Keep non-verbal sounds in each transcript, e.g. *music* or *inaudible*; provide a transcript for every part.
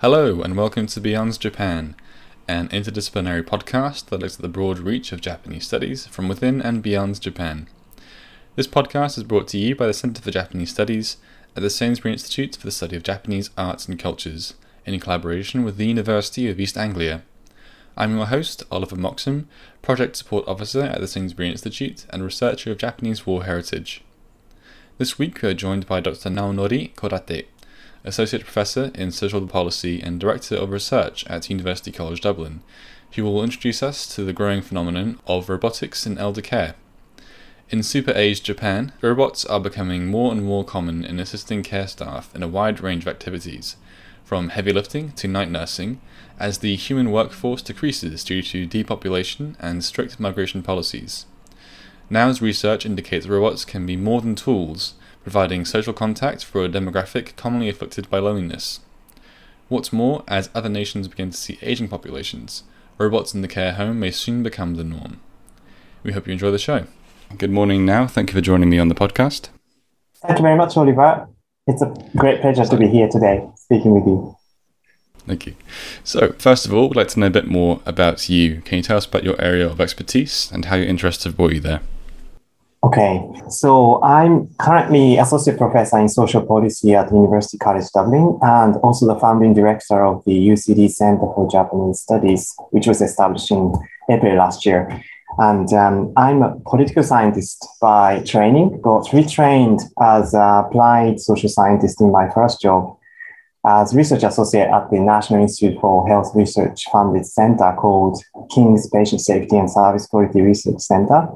Hello, and welcome to Beyond Japan, an interdisciplinary podcast that looks at the broad reach of Japanese studies from within and beyond Japan. This podcast is brought to you by the Centre for Japanese Studies at the Sainsbury Institute for the Study of Japanese Arts and Cultures, in collaboration with the University of East Anglia. I'm your host, Oliver Moxham, Project Support Officer at the Sainsbury Institute and researcher of Japanese war heritage. This week we are joined by Dr. Naonori Kodate Associate Professor in Social Policy and Director of Research at University College Dublin, who will introduce us to the growing phenomenon of robotics in elder care. In super aged Japan, robots are becoming more and more common in assisting care staff in a wide range of activities, from heavy lifting to night nursing, as the human workforce decreases due to depopulation and strict migration policies. Nao's research indicates robots can be more than tools, providing social contact for a demographic commonly afflicted by loneliness. What's more, as other nations begin to see aging populations, robots in the care home may soon become the norm. We hope you enjoy the show. Good morning Nao. Thank you for joining me on the podcast. Thank you very much, Oliver. It's a great pleasure to be here today speaking with you. Thank you. So, first of all, we'd like to know a bit more about you. Can you tell us about your area of expertise and how your interests have brought you there? Okay, so I'm currently associate professor in social policy at University College Dublin and also the founding director of the UCD Center for Japanese Studies, which was established in April last year. And um, I'm a political scientist by training, but retrained as an applied social scientist in my first job as research associate at the National Institute for Health Research funded center called King's Patient Safety and Service Quality Research Center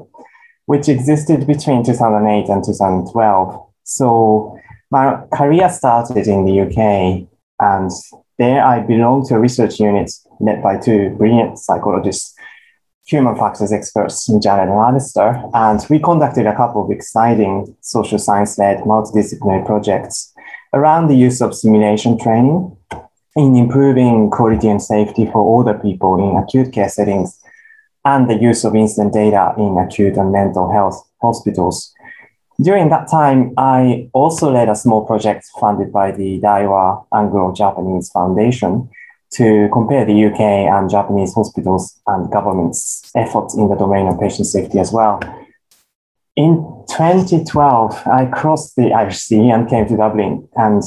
which existed between 2008 and 2012. So my career started in the UK, and there I belonged to a research unit led by two brilliant psychologists, human factors experts, Janet and Alistair, and we conducted a couple of exciting social science-led multidisciplinary projects around the use of simulation training in improving quality and safety for older people in acute care settings and the use of incident data in acute and mental health hospitals. During that time, I also led a small project funded by the Daiwa Anglo-Japanese Foundation to compare the UK and Japanese hospitals and governments' efforts in the domain of patient safety as well. In 2012, I crossed the Irish Sea and came to Dublin. And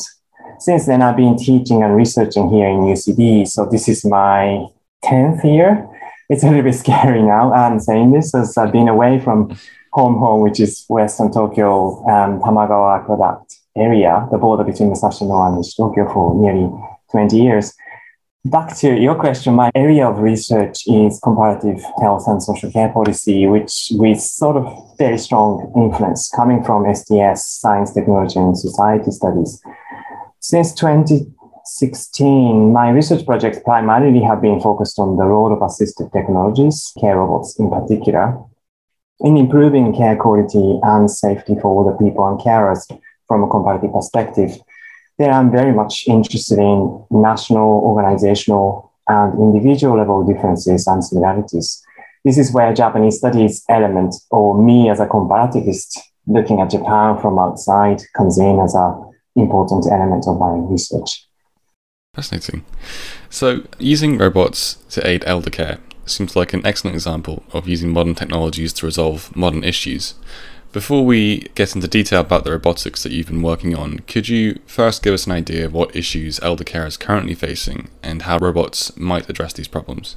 since then, I've been teaching and researching here in UCD. So this is my 10th year it's a little bit scary now. I'm saying this as I've been away from home home, which is Western Tokyo, um, Tamagawa Aqueduct area, the border between Musashino and Tokyo for nearly 20 years. Back to your question, my area of research is comparative health and social care policy, which with sort of very strong influence coming from STS, science, technology, and society studies. Since 20, 16, my research projects primarily have been focused on the role of assistive technologies, care robots in particular, in improving care quality and safety for older people and carers from a comparative perspective. There I'm very much interested in national, organizational, and individual level differences and similarities. This is where Japanese studies element, or me as a comparativist looking at Japan from outside, comes in as an important element of my research. Fascinating. So, using robots to aid elder care seems like an excellent example of using modern technologies to resolve modern issues. Before we get into detail about the robotics that you've been working on, could you first give us an idea of what issues elder care is currently facing and how robots might address these problems?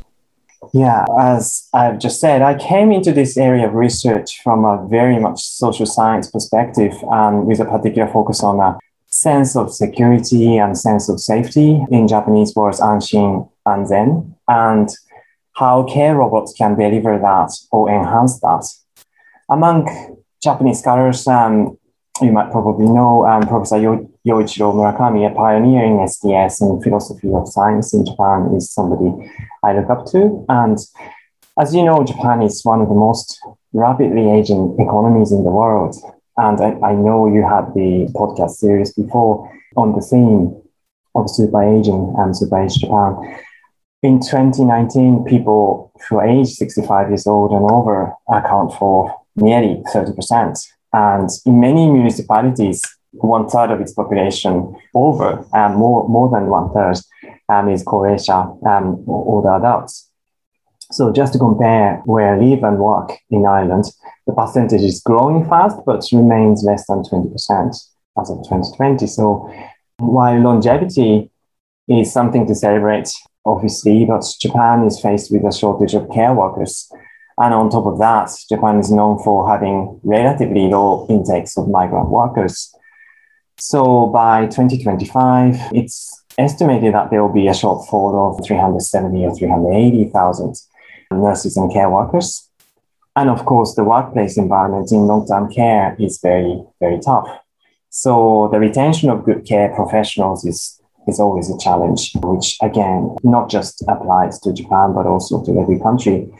Yeah, as I've just said, I came into this area of research from a very much social science perspective and with a particular focus on uh, sense of security and sense of safety. In Japanese words, anshin and zen, and how care robots can deliver that or enhance that. Among Japanese scholars, um, you might probably know um, Professor Yo- Yoichiro Murakami, a pioneer in STS and philosophy of science in Japan, is somebody I look up to. And as you know, Japan is one of the most rapidly aging economies in the world. And I, I know you had the podcast series before on the theme of super aging and super age Japan. In 2019, people who are age 65 years old and over account for nearly 30%. And in many municipalities, one third of its population over and more, more than one third um, is koreisha, um, older adults. So just to compare where I live and work in Ireland, the percentage is growing fast, but remains less than 20% as of 2020. So while longevity is something to celebrate, obviously, but Japan is faced with a shortage of care workers. And on top of that, Japan is known for having relatively low intakes of migrant workers. So by 2025, it's estimated that there will be a shortfall of 370 or 380,000 nurses and care workers. And of course, the workplace environment in long term care is very, very tough. So the retention of good care professionals is, is always a challenge, which again, not just applies to Japan, but also to every country.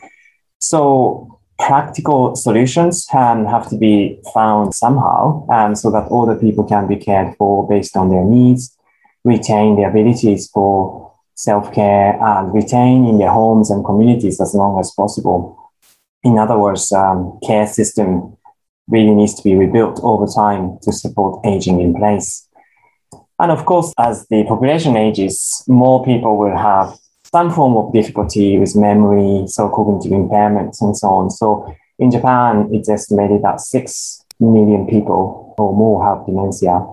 So practical solutions um, have to be found somehow um, so that older people can be cared for based on their needs, retain their abilities for self-care and retain in their homes and communities as long as possible. In other words, um, care system really needs to be rebuilt over time to support aging in place. And of course, as the population ages, more people will have some form of difficulty with memory, so cognitive impairments, and so on. So in Japan, it's estimated that 6 million people or more have dementia.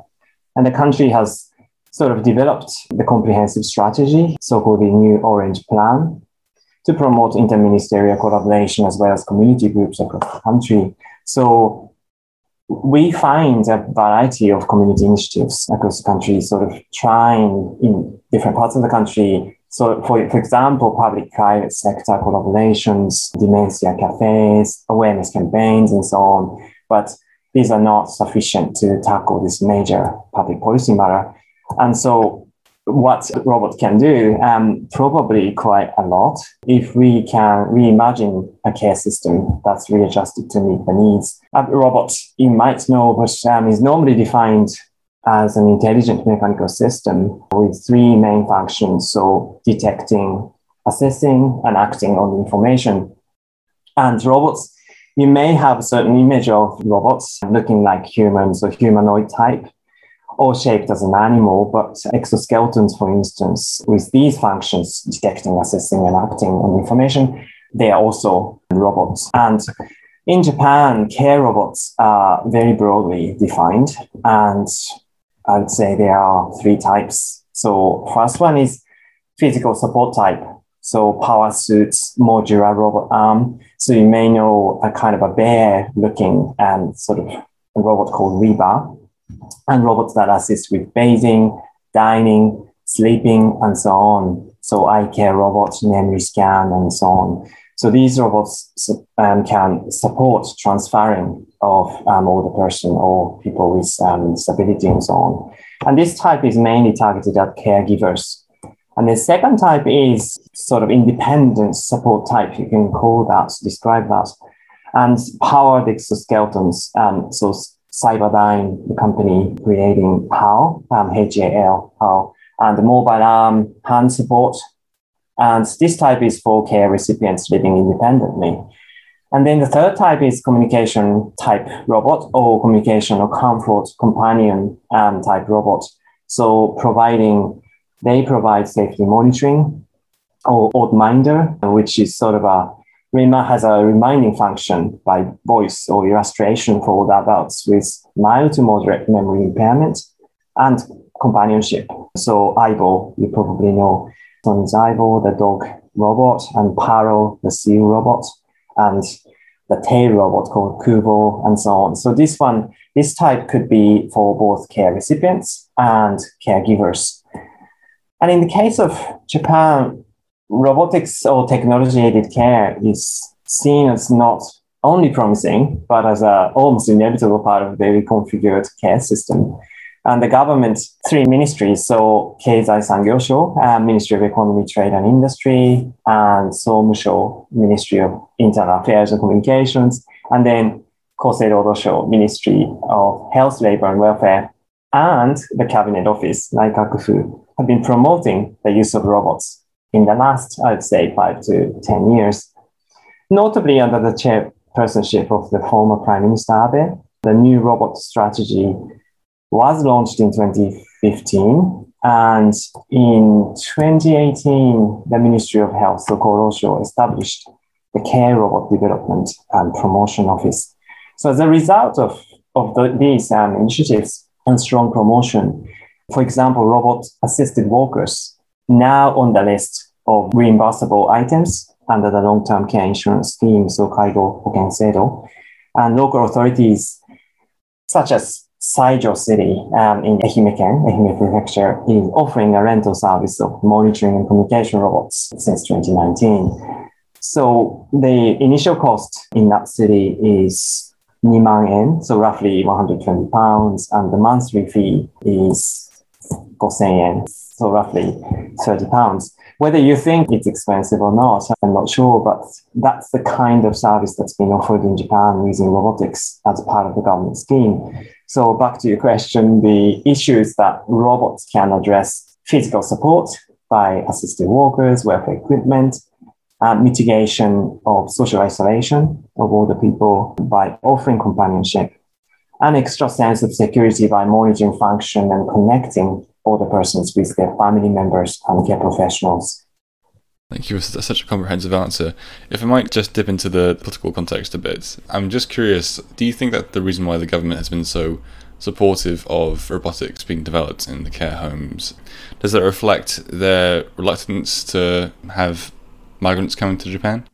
And the country has sort of developed the comprehensive strategy, so called the New Orange Plan, to promote interministerial collaboration as well as community groups across the country. So we find a variety of community initiatives across the country, sort of trying in different parts of the country so, for, for example, public private sector collaborations, dementia cafes, awareness campaigns, and so on. But these are not sufficient to tackle this major public policy matter. And so, what robot can do, um, probably quite a lot, if we can reimagine a care system that's readjusted to meet the needs. A robot, you might know, but um, is normally defined as an intelligent mechanical system with three main functions. So detecting, assessing, and acting on information. And robots, you may have a certain image of robots looking like humans or humanoid type or shaped as an animal, but exoskeletons, for instance, with these functions, detecting, assessing, and acting on information, they are also robots. And in Japan, care robots are very broadly defined, and I would say there are three types. So first one is physical support type. So power suits, modular robot arm. So you may know a kind of a bear looking and sort of robot called RIBA and robots that assist with bathing, dining, sleeping, and so on. So eye care robots, memory scan, and so on. So these robots um, can support transferring of um, older person or people with um, disability and so on. And this type is mainly targeted at caregivers. And the second type is sort of independent support type, you can call that, describe that. And powered exoskeletons. Um, so Cyberdyne, the company creating HAL, um, H-A-L, HAL, and the mobile arm hand support and this type is for care recipients living independently. And then the third type is communication type robot or communication or comfort companion um, type robot. So providing, they provide safety monitoring or oddminder, which is sort of a, RIMA has a reminding function by voice or illustration for adults with mild to moderate memory impairment and companionship. So Aibo, you probably know, on Zyvo, the dog robot, and Paro, the seal robot, and the tail robot called Qoobo, and so on. So this one, this type could be for both care recipients and caregivers. And in the case of Japan, robotics or technology aided care is seen as not only promising, but as a almost inevitable part of a very configured care system. And the government, three ministries, so Keizai Sangyosho, uh, Ministry of Economy, Trade and Industry, and Somusho, Ministry of Internal Affairs and Communications, and then Kosei Rodosho, Ministry of Health, Labor and Welfare, and the Cabinet Office, Naikakufu, have been promoting the use of robots in the last, I'd say, five to 10 years. Notably under the chairpersonship of the former Prime Minister Abe, the new robot strategy was launched in 2015 And in 2018, the Ministry of Health, so Korosho, established the Care Robot Development and Promotion Office. So as a result of, of the, these um, initiatives and strong promotion, for example, robot-assisted walkers now on the list of reimbursable items under the long-term care insurance scheme, so Kaigo Hoken Seido, and local authorities such as Saijo City um, in Ehime-ken, Ehime Prefecture, is offering a rental service of monitoring and communication robots since 2019. So the initial cost in that city is 2万円, so roughly 120 pounds, and the monthly fee is 5000 yen, so roughly 30 pounds. Whether you think it's expensive or not, I'm not sure, but that's the kind of service that's been offered in Japan using robotics as part of the government scheme. So back to your question, the issues that robots can address physical support by assisted walkers, welfare equipment, mitigation of social isolation of older people by offering companionship, an extra sense of security by monitoring function and connecting older persons with their family members and care professionals. Thank you for such a comprehensive answer. If I might just dip into the political context a bit, I'm just curious do you think that the reason why the government has been so supportive of robotics being developed in the care homes does that reflect their reluctance to have migrants coming to Japan?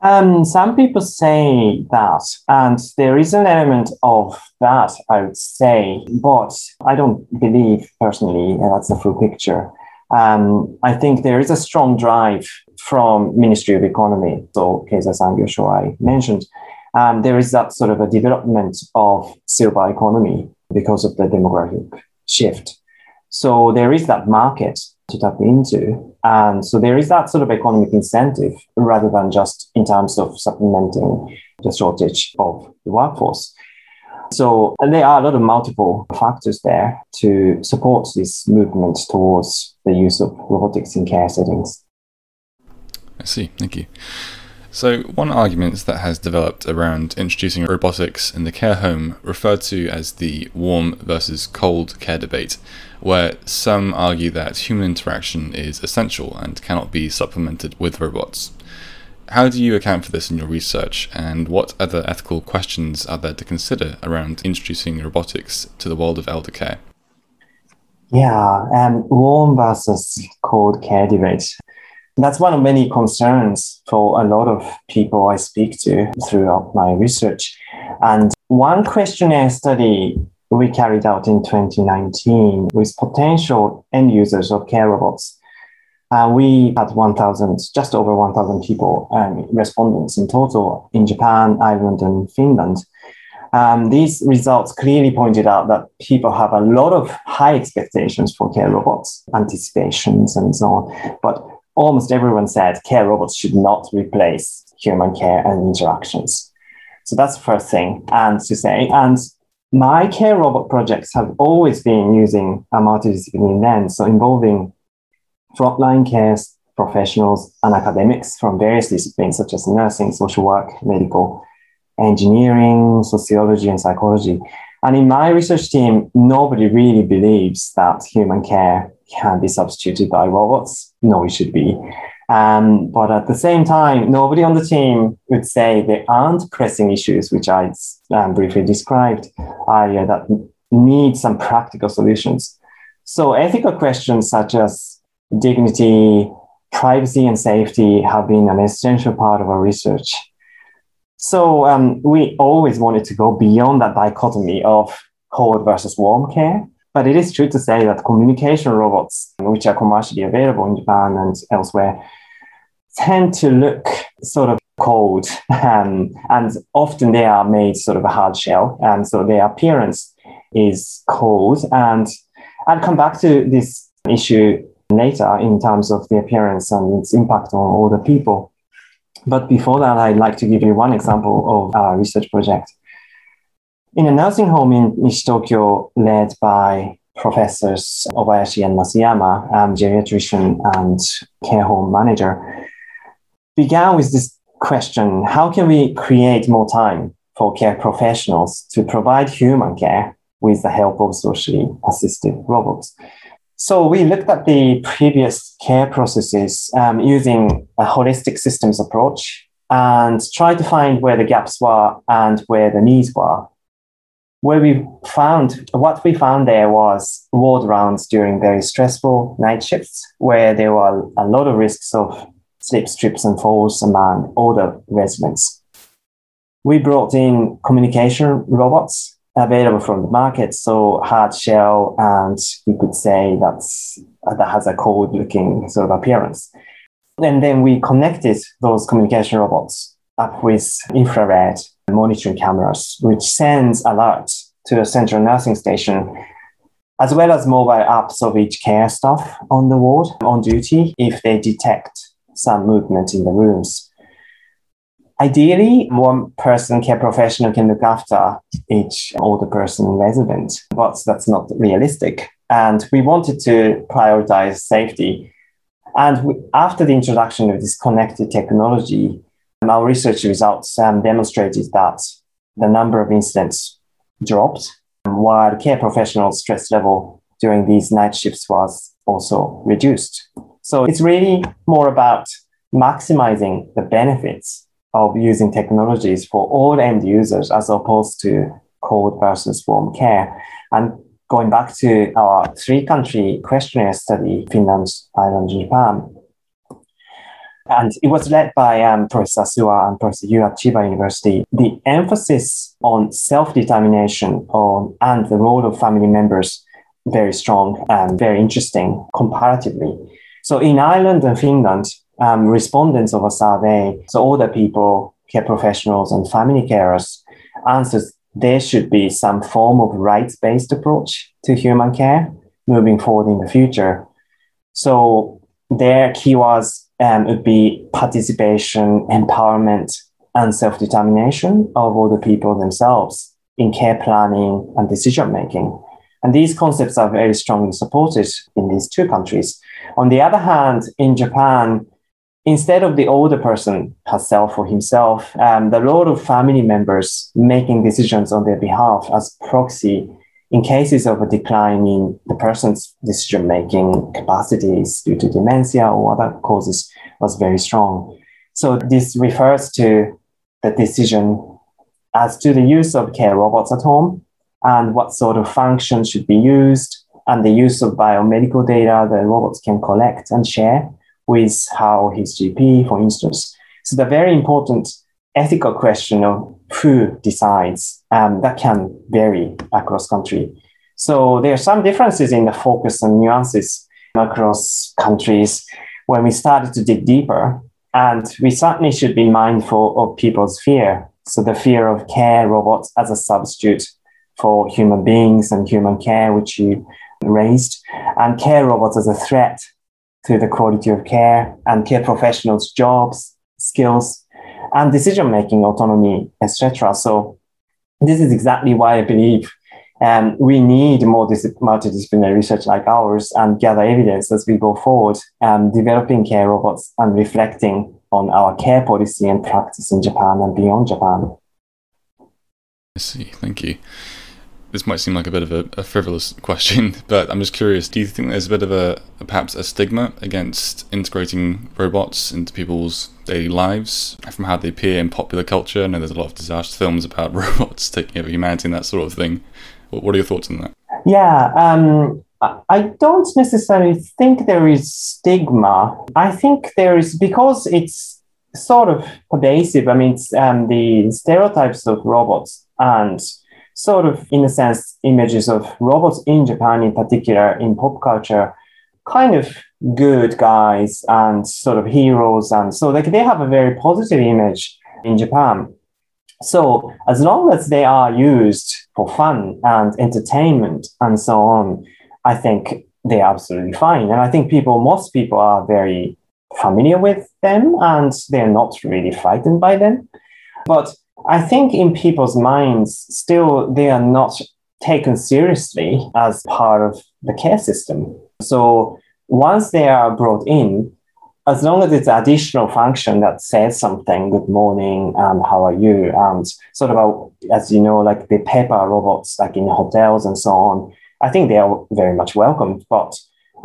Um, some people say that, and there is an element of that, I would say, but I don't believe personally that's the full picture. Um, I think there is a strong drive from Ministry of Economy, so Keizai Sangyo Sho I mentioned. Um, there is that sort of a development of silver economy because of the demographic shift. So there is that market to tap into. And so there is that sort of economic incentive rather than just in terms of supplementing the shortage of the workforce. So there are a lot of multiple factors there to support this movement towards the use of robotics in care settings. I see. Thank you. So, one argument that has developed around introducing robotics in the care home, referred to as the warm versus cold care debate, where some argue that human interaction is essential and cannot be supplemented with robots. How do you account for this in your research, and what other ethical questions are there to consider around introducing robotics to the world of elder care? Yeah, um, warm versus cold care debate. That's one of many concerns for a lot of people I speak to throughout my research. And one questionnaire study we carried out in 2019 with potential end users of care robots. Uh, we had 1,000, just over 1,000 people, um, respondents in total in Japan, Ireland, and Finland. Um, these results clearly pointed out that people have a lot of high expectations for care robots, anticipations, and so on. But almost everyone said care robots should not replace human care and interactions. So that's the first thing and to say. And my care robot projects have always been using a multidisciplinary lens, so involving frontline care professionals and academics from various disciplines such as nursing, social work, medical, engineering, sociology, and psychology. And in my research team, nobody really believes that human care can be substituted by robots. No, it should be. Um, but at the same time, nobody on the team would say there aren't pressing issues, which I um, briefly described earlier, that need some practical solutions. So, ethical questions such as dignity, privacy, and safety have been an essential part of our research. So, um, we always wanted to go beyond that dichotomy of cold versus warm care. But it is true to say that communication robots, which are commercially available in Japan and elsewhere, tend to look sort of cold *laughs* um, and often they are made sort of a hard shell and so their appearance is cold. And i'll come back to this issue later in terms of the appearance and its impact on older people. But before that i'd like to give you one example of our research project in a nursing home in Nishi-Tokyo led by professors Obayashi and Masuyama, um, geriatrician and care home manager, began with this question how can we create more time for care professionals to provide human care with the help of socially assisted robots? So we looked at the previous care processes um, using a holistic systems approach and tried to find where the gaps were and where the needs were. Where we found, what we found there was ward rounds during very stressful night shifts, where there were a lot of risks of slip, strips, and falls among older residents. We brought in communication robots available from the market, so hard shell, and we could say that's that has a cold looking sort of appearance. And then we connected those communication robots up with infrared monitoring cameras, which sends alerts to a central nursing station, as well as mobile apps of each care staff on the ward on duty if they detect some movement in the rooms. Ideally, one person care professional can look after each older person resident, but that's not realistic. And we wanted to prioritize safety and we, after the introduction of this connected technology, our research results um, demonstrated that the number of incidents dropped, while care professional stress level during these night shifts was also reduced. So it's really more about maximizing the benefits of using technologies for all end users as opposed to cold versus warm care. And going back to our three country questionnaire study, Finland, Ireland, Japan. And it was led by um, Professor and Professor Yu at Chiba University. The emphasis on self determination and the role of family members very strong and very interesting comparatively. So in Ireland and Finland, um, respondents of a survey, so older people, care professionals, and family carers answered there should be some form of rights based approach to human care moving forward in the future. So their keywords um, would be participation, empowerment, and self determination of all the people themselves in care planning and decision making. And these concepts are very strongly supported in these two countries. On the other hand, in Japan, instead of the older person herself or himself, um, the role of family members making decisions on their behalf as proxy in cases of a decline in the person's decision making capacities due to dementia or other causes was very strong. So this refers to the decision as to the use of care robots at home and what sort of functions should be used and the use of biomedical data that robots can collect and share with how his GP, for instance. So the very important ethical question of who decides um, that can vary across country. So there are some differences in the focus and nuances across countries when we started to dig deeper. And we certainly should be mindful of people's fear. So the fear of care robots as a substitute for human beings and human care, which you raised, and care robots as a threat to the quality of care and care professionals' jobs, skills, and decision making autonomy, etc. So, this is exactly why I believe um, we need more dis- multidisciplinary research like ours and gather evidence as we go forward, um, developing care robots and reflecting on our care policy and practice in Japan and beyond Japan. I see. Thank you this might seem like a bit of a, a, frivolous question, *laughs* but I'm just curious. Do you think there's a bit of a, a, perhaps a stigma against integrating robots into people's daily lives from how they appear in popular culture? I know there's a lot of disaster films about *laughs* robots taking over humanity and that sort of thing. What, what are your thoughts on that? Yeah, um, I don't necessarily think there is stigma. I think there is because it's sort of pervasive. I mean, um, the stereotypes of robots and sort of, in a sense, images of robots in Japan, in particular, in pop culture, kind of good guys and sort of heroes. And so, like, they have a very positive image in Japan. So, as long as they are used for fun and entertainment and so on, I think they're absolutely fine. And I think people, most people are very familiar with them and they're not really frightened by them. But I think in people's minds, still they are not taken seriously as part of the care system. So once they are brought in, as long as it's additional function that says something, good morning, and how are you, and sort of, as you know, like the Pepper robots, like in hotels and so on, I think they are very much welcomed. But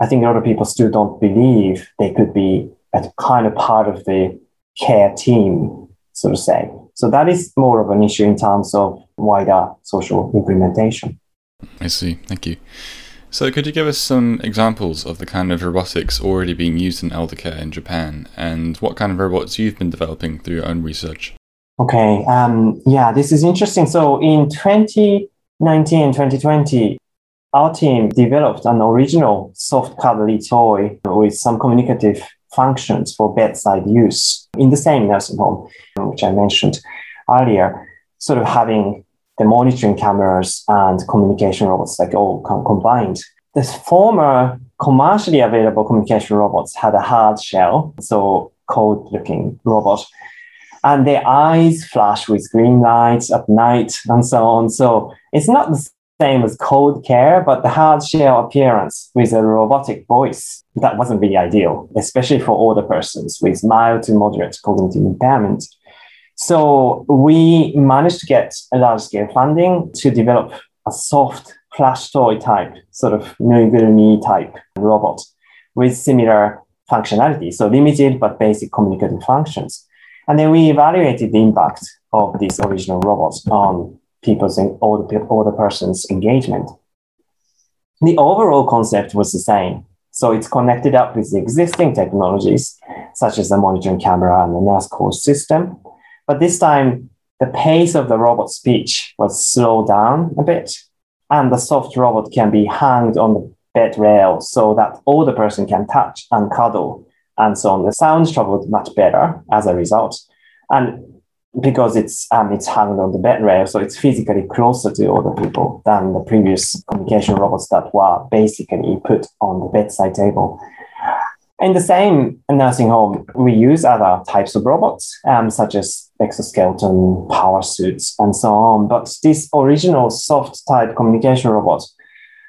I think a lot of people still don't believe they could be a kind of part of the care team, so to say. So that is more of an issue in terms of wider social implementation. I see. Thank you. So, could you give us some examples of the kind of robotics already being used in elder care in Japan and what kind of robots you've been developing through your own research? Okay. Um, yeah, this is interesting. So, in 2019 2020, our team developed an original soft cuddly toy with some communicative functions for bedside use in the same nursing home, which I mentioned earlier, sort of having the monitoring cameras and communication robots like all combined. The former commercially available communication robots had a hard shell, so cold looking robot. And their eyes flash with green lights at night and so on. So it's not the same as cold care, but the hard shell appearance with a robotic voice, that wasn't really ideal, especially for older persons with mild to moderate cognitive impairment. So we managed to get a large scale funding to develop a soft plush toy type, sort of Nuigurumi type robot with similar functionality. So limited but basic communicative functions. And then we evaluated the impact of these original robots on people's and older, older person's engagement. The overall concept was the same. So it's connected up with the existing technologies, such as the monitoring camera and the call system, but this time, the pace of the robot speech was slowed down a bit, and the soft robot can be hanged on the bed rail so that older person can touch and cuddle and so on. The sound traveled much better as a result. And because it's um, it's hung on the bed rail, so it's physically closer to other people than the previous communication robots that were basically put on the bedside table. In the same nursing home, we use other types of robots, um, such as exoskeleton, power suits, and so on. But this original soft type communication robot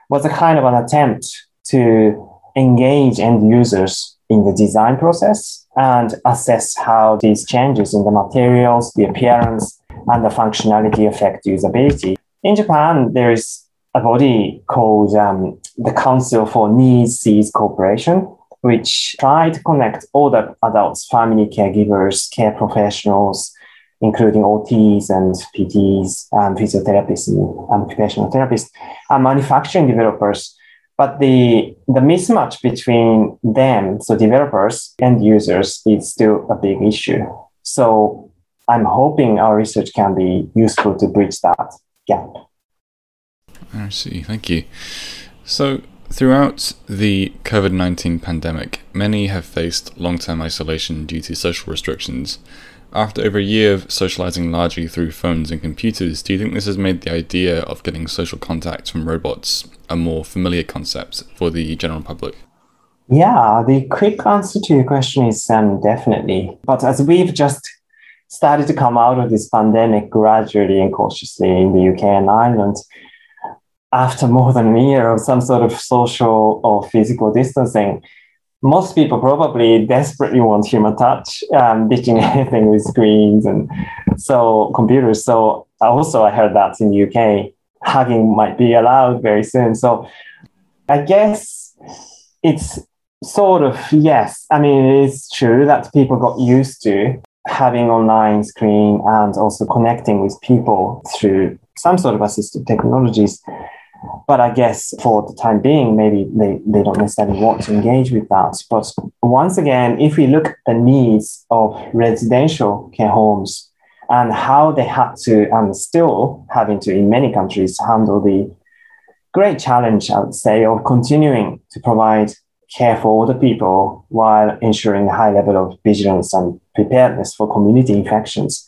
was a kind of an attempt to engage end users in the design process and assess how these changes in the materials, the appearance, and the functionality affect usability. In Japan, there is a body called um, the Council for Needs Seeds Cooperation, which try to connect all the adults, family caregivers, care professionals, including OTs and PTs, and physiotherapists and occupational therapists, and manufacturing developers. But the, the mismatch between them, so developers and users, is still a big issue. So I'm hoping our research can be useful to bridge that gap. I see. Thank you. So Throughout the COVID 19 pandemic, many have faced long term isolation due to social restrictions. After over a year of socializing largely through phones and computers, do you think this has made the idea of getting social contact from robots a more familiar concept for the general public? Yeah, the quick answer to your question is um, definitely. But as we've just started to come out of this pandemic gradually and cautiously in the UK and Ireland, after more than a year of some sort of social or physical distancing, most people probably desperately want human touch, um, ditching *laughs* anything with screens and so computers. So also, I heard that in the UK, hugging might be allowed very soon. So I guess it's sort of yes. I mean, it is true that people got used to having online screen and also connecting with people through some sort of assistive technologies. But I guess for the time being, maybe they, they don't necessarily want to engage with that. But once again, if we look at the needs of residential care homes and how they had to, and still having to in many countries, handle the great challenge, I would say, of continuing to provide care for older people while ensuring a high level of vigilance and preparedness for community infections.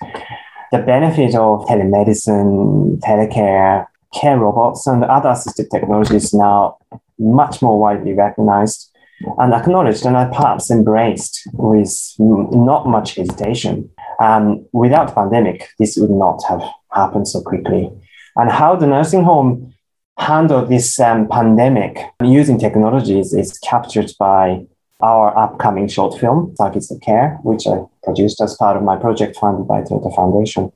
The benefit of telemedicine, telecare, care robots and other assistive technologies now much more widely recognized and acknowledged and perhaps embraced with not much hesitation. Um, without pandemic, this would not have happened so quickly. And how the nursing home handled this um, pandemic using technologies is captured by our upcoming short film, Circuits of Care, which I produced as part of my project funded by Toyota Foundation.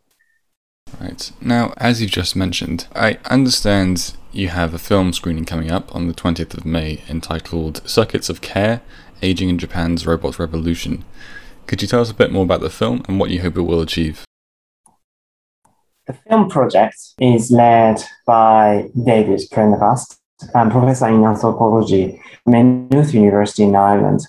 Right. Now, as you've just mentioned, I understand you have a film screening coming up on the 20th of May entitled Circuits of Care Aging in Japan's Robot Revolution. Could you tell us a bit more about the film and what you hope it will achieve? The film project is led by David Prendergast, a professor in anthropology, Maynooth University in Ireland,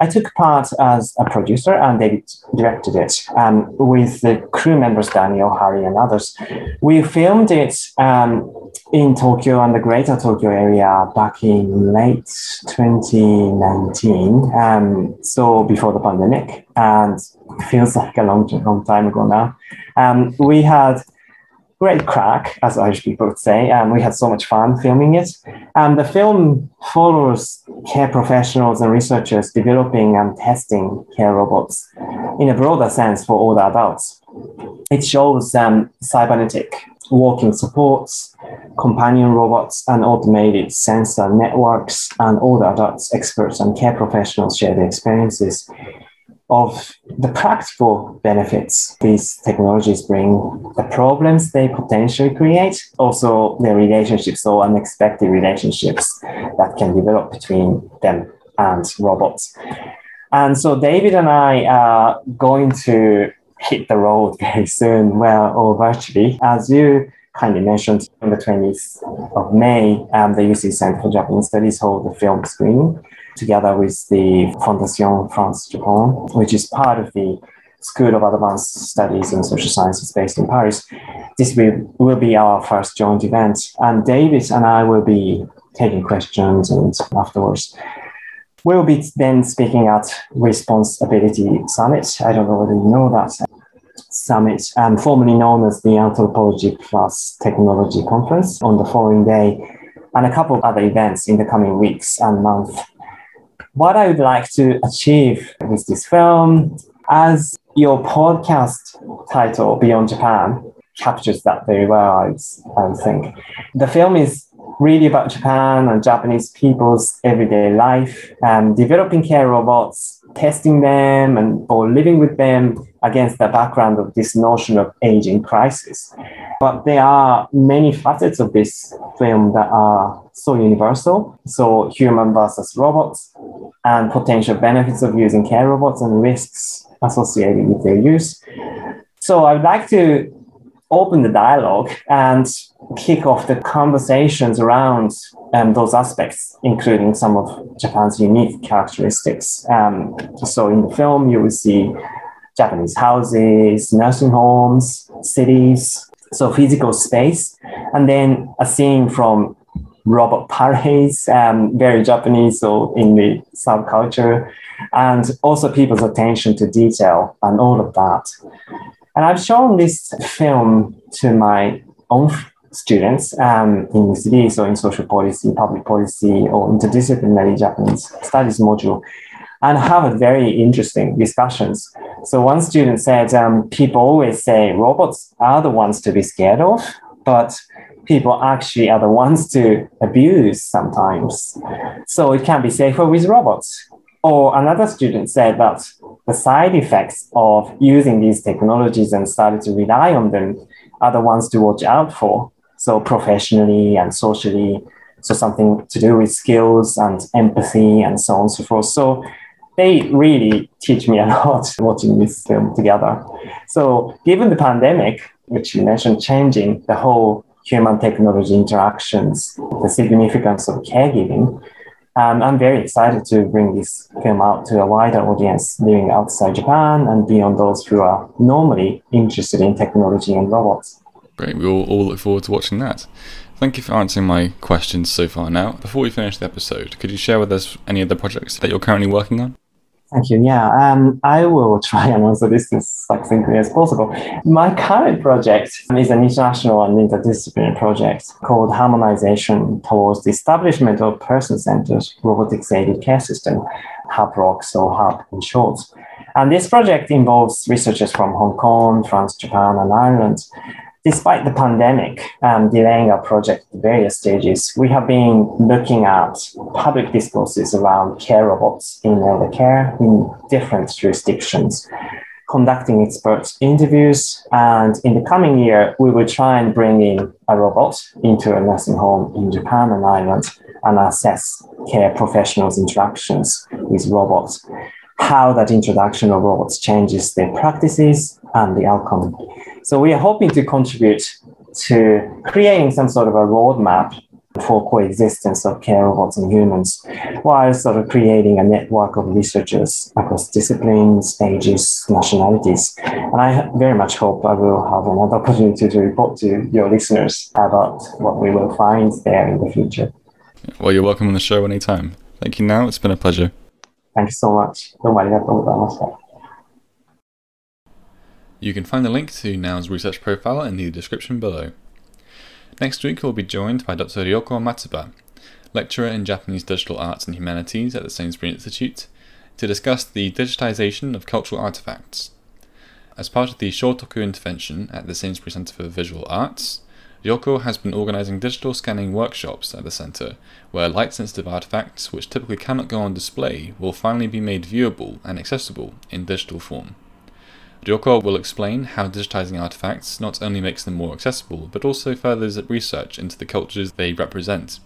I took part as a producer and David directed it um, with the crew members, Daniel, Harry, and others. We filmed it um, in Tokyo and the greater Tokyo area back in late 2019, um, so before the pandemic, and feels *laughs* like a long, long time ago now. Um, we had great crack, as Irish people would say. And we had so much fun filming it. And the film follows care professionals and researchers developing and testing care robots in a broader sense for the adults. It shows um, cybernetic walking supports, companion robots, and automated sensor networks, and the adults, experts, and care professionals share their experiences of the practical benefits these technologies bring, the problems they potentially create, also the relationships or unexpected relationships that can develop between them and robots. And so David and I are going to hit the road *laughs* very soon, well, or virtually. As you kindly mentioned, on the 20th of May, um, the UC Center for Japanese Studies hold the film screening together with the Fondation France Japan, which is part of the School of Advanced Studies in Social Sciences based in Paris. This will, will be our first joint event, and David and I will be taking questions and afterwards. We'll be then speaking at Response-ability Summit. I don't know whether you know that summit, um, formerly known as the Anthropology Plus Technology Conference on the following day, and a couple of other events in the coming weeks and months what I would like to achieve with this film, as your podcast title, Beyond Japan, captures that very well, I, think. The film is really about Japan and Japanese people's everyday life, and developing care robots, testing them, and or living with them against the background of this notion of aging crisis. But there are many facets of this film that are so universal. So human versus robots, and potential benefits of using care robots and risks associated with their use. So I would like to open the dialogue and kick off the conversations around um, those aspects, including some of Japan's unique characteristics. Um, so in the film, you will see Japanese houses, nursing homes, cities, so physical space, and then a scene from Robert parades, um, very Japanese, so in the subculture, and also people's attention to detail and all of that. And I've shown this film to my own students um, in UCD, so in social policy, public policy, or interdisciplinary Japanese studies module, and have a very interesting discussions. So one student said, um, people always say robots are the ones to be scared of, but people actually are the ones to abuse sometimes. So it can be safer with robots. Or another student said that the side effects of using these technologies and started to rely on them are the ones to watch out for. So professionally and socially, so something to do with skills and empathy and so on and so forth. So they really teach me a *laughs* lot watching this film together. So given the pandemic, which you mentioned changing the whole human technology interactions, the significance of caregiving, um, I'm very excited to bring this film out to a wider audience living outside Japan and beyond those who are normally interested in technology and robots. Great, we all, all look forward to watching that. Thank you for answering my questions so far Nao. Before we finish the episode, could you share with us any of the projects that you're currently working on? Thank you. Yeah, um, I will try and answer this as succinctly as possible. My current project is an international and interdisciplinary project called Harmonization Towards the Establishment of Person-Centered Robotics-Aided Care System, HAPROCS or HAP in short. And this project involves researchers from Hong Kong, France, Japan, and Ireland Despite the pandemic um, delaying our project at various stages, we have been looking at public discourses around care robots in elder care in different jurisdictions, conducting expert interviews. And in the coming year, we will try and bring in a robot into a nursing home in Japan and Ireland and assess care professionals' interactions with robots, how that introduction of robots changes their practices and the outcome. So we are hoping to contribute to creating some sort of a roadmap for coexistence of care robots and humans, while sort of creating a network of researchers across disciplines, ages, nationalities. And I very much hope I will have another opportunity to report to your listeners about what we will find there in the future. Well, you're welcome on the show anytime. Thank you now. It's been a pleasure. Thank you so much. You can find the link to Nao's research profile in the description below. Next week we'll be joined by Dr. Ryoko Matsuba, lecturer in Japanese Digital Arts and Humanities at the Sainsbury Institute, to discuss the digitization of cultural artifacts. As part of the Shotoku intervention at the Sainsbury Centre for Visual Arts, Ryoko has been organising digital scanning workshops at the centre, where light sensitive artifacts which typically cannot go on display will finally be made viewable and accessible in digital form. Ryoko will explain how digitizing artifacts not only makes them more accessible, but also furthers research into the cultures they represent,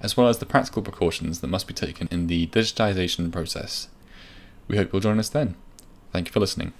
as well as the practical precautions that must be taken in the digitization process. We hope you'll join us then. Thank you for listening.